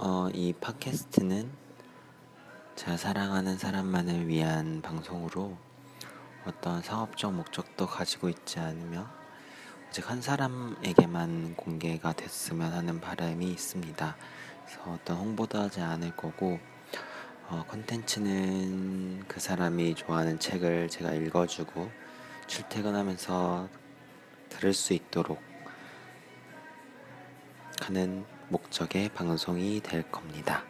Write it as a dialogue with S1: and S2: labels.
S1: 어, 이 팟캐스트는 제가 사랑하는 사람만을 위한 방송으로 어떤 사업적 목적도 가지고 있지 않으며 오직 한 사람에게만 공개가 됐으면 하는 바람이 있습니다. 그래서 어떤 홍보도 하지 않을 거고 어, 컨텐츠는 그 사람이 좋아하는 책을 제가 읽어주고 출퇴근하면서 들을 수 있도록 하는 목적의 방송이 될 겁니다.